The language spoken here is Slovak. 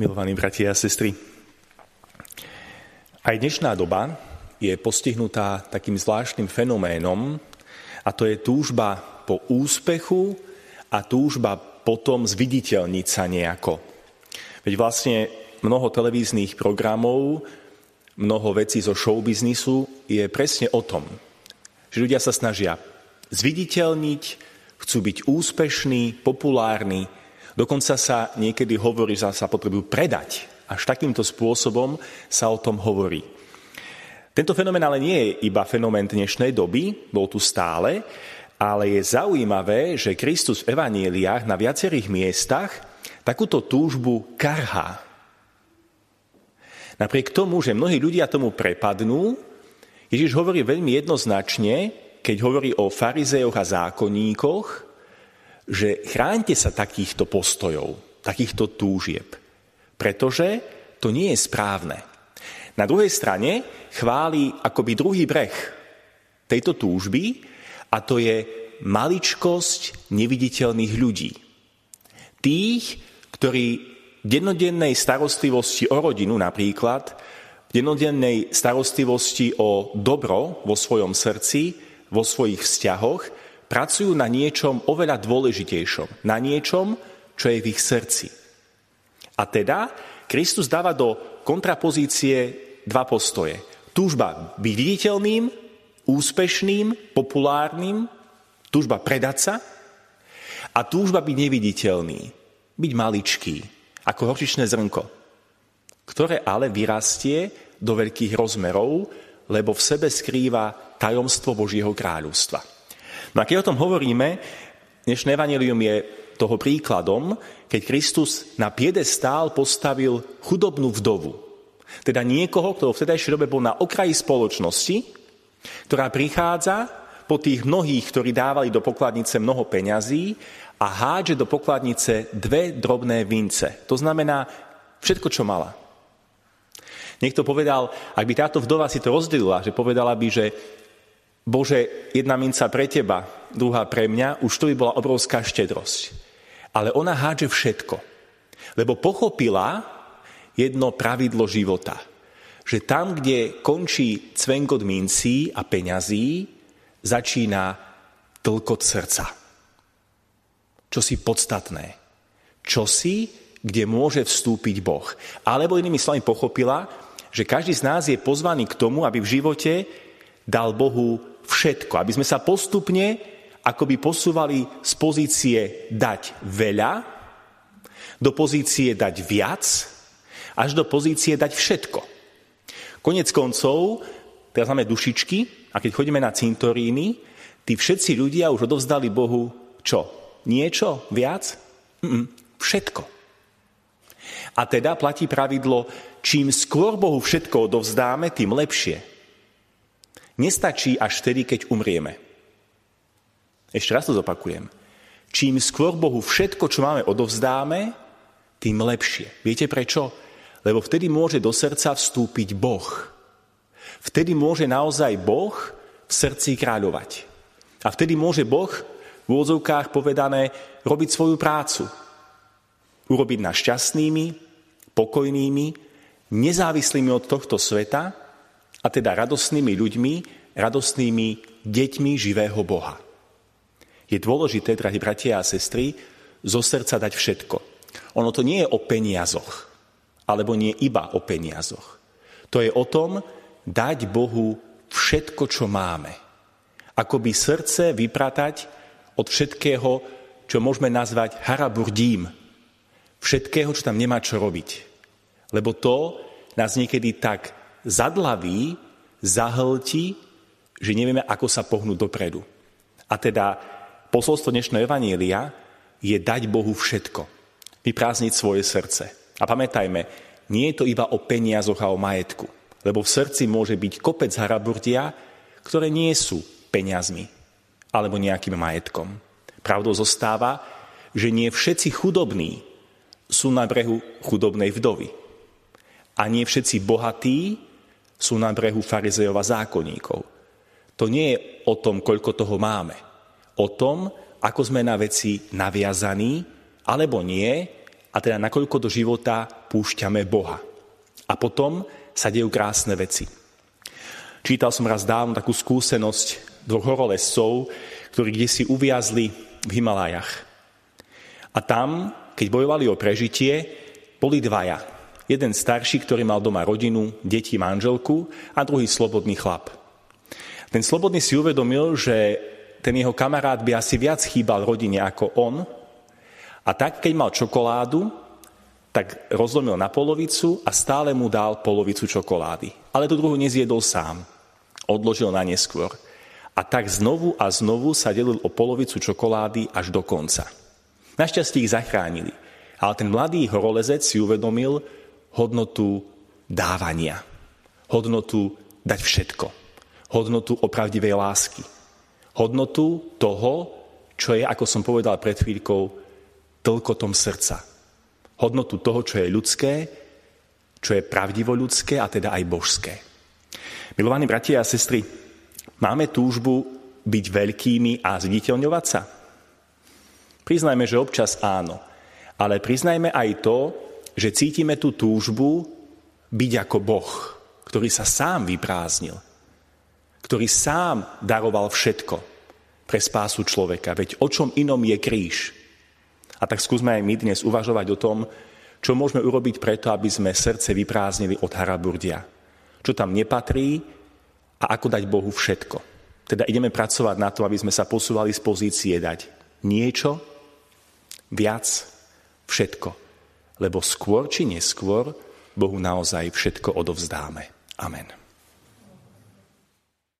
Milovaní bratia a sestry, aj dnešná doba je postihnutá takým zvláštnym fenoménom a to je túžba po úspechu a túžba potom zviditeľniť sa nejako. Veď vlastne mnoho televíznych programov, mnoho vecí zo showbiznisu je presne o tom, že ľudia sa snažia zviditeľniť, chcú byť úspešní, populárni, Dokonca sa niekedy hovorí, že sa potrebujú predať. Až takýmto spôsobom sa o tom hovorí. Tento fenomén ale nie je iba fenomén dnešnej doby, bol tu stále, ale je zaujímavé, že Kristus v evaníliách na viacerých miestach takúto túžbu karhá. Napriek tomu, že mnohí ľudia tomu prepadnú, Ježiš hovorí veľmi jednoznačne, keď hovorí o farizejoch a zákonníkoch, že chránte sa takýchto postojov, takýchto túžieb, pretože to nie je správne. Na druhej strane chváli akoby druhý breh tejto túžby a to je maličkosť neviditeľných ľudí. Tých, ktorí v dennodennej starostlivosti o rodinu napríklad, v dennodennej starostlivosti o dobro vo svojom srdci, vo svojich vzťahoch, pracujú na niečom oveľa dôležitejšom, na niečom, čo je v ich srdci. A teda Kristus dáva do kontrapozície dva postoje. Túžba byť viditeľným, úspešným, populárnym, túžba predať sa a túžba byť neviditeľný, byť maličký, ako horčičné zrnko, ktoré ale vyrastie do veľkých rozmerov, lebo v sebe skrýva tajomstvo Božieho kráľovstva. No a keď o tom hovoríme, dnešné evanelium je toho príkladom, keď Kristus na piedestál postavil chudobnú vdovu. Teda niekoho, kto v vtedajšej dobe bol na okraji spoločnosti, ktorá prichádza po tých mnohých, ktorí dávali do pokladnice mnoho peňazí a hádže do pokladnice dve drobné vince. To znamená všetko, čo mala. Niekto povedal, ak by táto vdova si to rozdelila, že povedala by, že Bože, jedna minca pre teba, druhá pre mňa, už to by bola obrovská štedrosť. Ale ona hádže všetko. Lebo pochopila jedno pravidlo života. Že tam, kde končí cvenkot mincí a peňazí, začína tlkot srdca. Čo si podstatné. Čo si, kde môže vstúpiť Boh. Alebo inými slovami pochopila, že každý z nás je pozvaný k tomu, aby v živote dal Bohu všetko. Aby sme sa postupne akoby posúvali z pozície dať veľa do pozície dať viac, až do pozície dať všetko. Konec koncov, teraz máme dušičky a keď chodíme na cintoríny, tí všetci ľudia už odovzdali Bohu čo? Niečo? Viac? Mm-mm, všetko. A teda platí pravidlo, čím skôr Bohu všetko odovzdáme, tým lepšie nestačí až vtedy, keď umrieme. Ešte raz to zopakujem. Čím skôr Bohu všetko, čo máme, odovzdáme, tým lepšie. Viete prečo? Lebo vtedy môže do srdca vstúpiť Boh. Vtedy môže naozaj Boh v srdci kráľovať. A vtedy môže Boh v úvodzovkách povedané robiť svoju prácu. Urobiť nás šťastnými, pokojnými, nezávislými od tohto sveta a teda radostnými ľuďmi, radostnými deťmi živého Boha. Je dôležité, drahí bratia a sestry, zo srdca dať všetko. Ono to nie je o peniazoch, alebo nie iba o peniazoch. To je o tom dať Bohu všetko, čo máme. Akoby srdce vypratať od všetkého, čo môžeme nazvať haraburdím. Všetkého, čo tam nemá čo robiť. Lebo to nás niekedy tak zadlaví, zahltí, že nevieme, ako sa pohnúť dopredu. A teda posolstvo dnešného Evanielia je dať Bohu všetko. Vyprázdniť svoje srdce. A pamätajme, nie je to iba o peniazoch a o majetku. Lebo v srdci môže byť kopec haraburdia, ktoré nie sú peniazmi alebo nejakým majetkom. Pravdou zostáva, že nie všetci chudobní sú na brehu chudobnej vdovy. A nie všetci bohatí sú na brehu farizejova zákonníkov. To nie je o tom, koľko toho máme. O tom, ako sme na veci naviazaní, alebo nie, a teda nakoľko do života púšťame Boha. A potom sa dejú krásne veci. Čítal som raz dávno takú skúsenosť dvoch horolescov, ktorí kde si uviazli v Himalajach. A tam, keď bojovali o prežitie, boli dvaja. Jeden starší, ktorý mal doma rodinu, deti, manželku a druhý slobodný chlap. Ten slobodný si uvedomil, že ten jeho kamarát by asi viac chýbal rodine ako on a tak, keď mal čokoládu, tak rozlomil na polovicu a stále mu dal polovicu čokolády. Ale tú druhú nezjedol sám. Odložil na neskôr. A tak znovu a znovu sa delil o polovicu čokolády až do konca. Našťastie ich zachránili. Ale ten mladý horolezec si uvedomil hodnotu dávania. Hodnotu dať všetko. Hodnotu opravdivej lásky. Hodnotu toho, čo je, ako som povedal pred chvíľkou, tlkotom srdca hodnotu toho, čo je ľudské, čo je pravdivo ľudské a teda aj božské. Milovaní bratia a sestry, máme túžbu byť veľkými a zviditeľňovať sa? Priznajme, že občas áno, ale priznajme aj to, že cítime tú túžbu byť ako Boh, ktorý sa sám vyprázdnil, ktorý sám daroval všetko pre spásu človeka. Veď o čom inom je kríž? A tak skúsme aj my dnes uvažovať o tom, čo môžeme urobiť preto, aby sme srdce vyprázdnili od haraburdia. Čo tam nepatrí a ako dať Bohu všetko. Teda ideme pracovať na to, aby sme sa posúvali z pozície dať niečo, viac, všetko. Lebo skôr či neskôr Bohu naozaj všetko odovzdáme. Amen.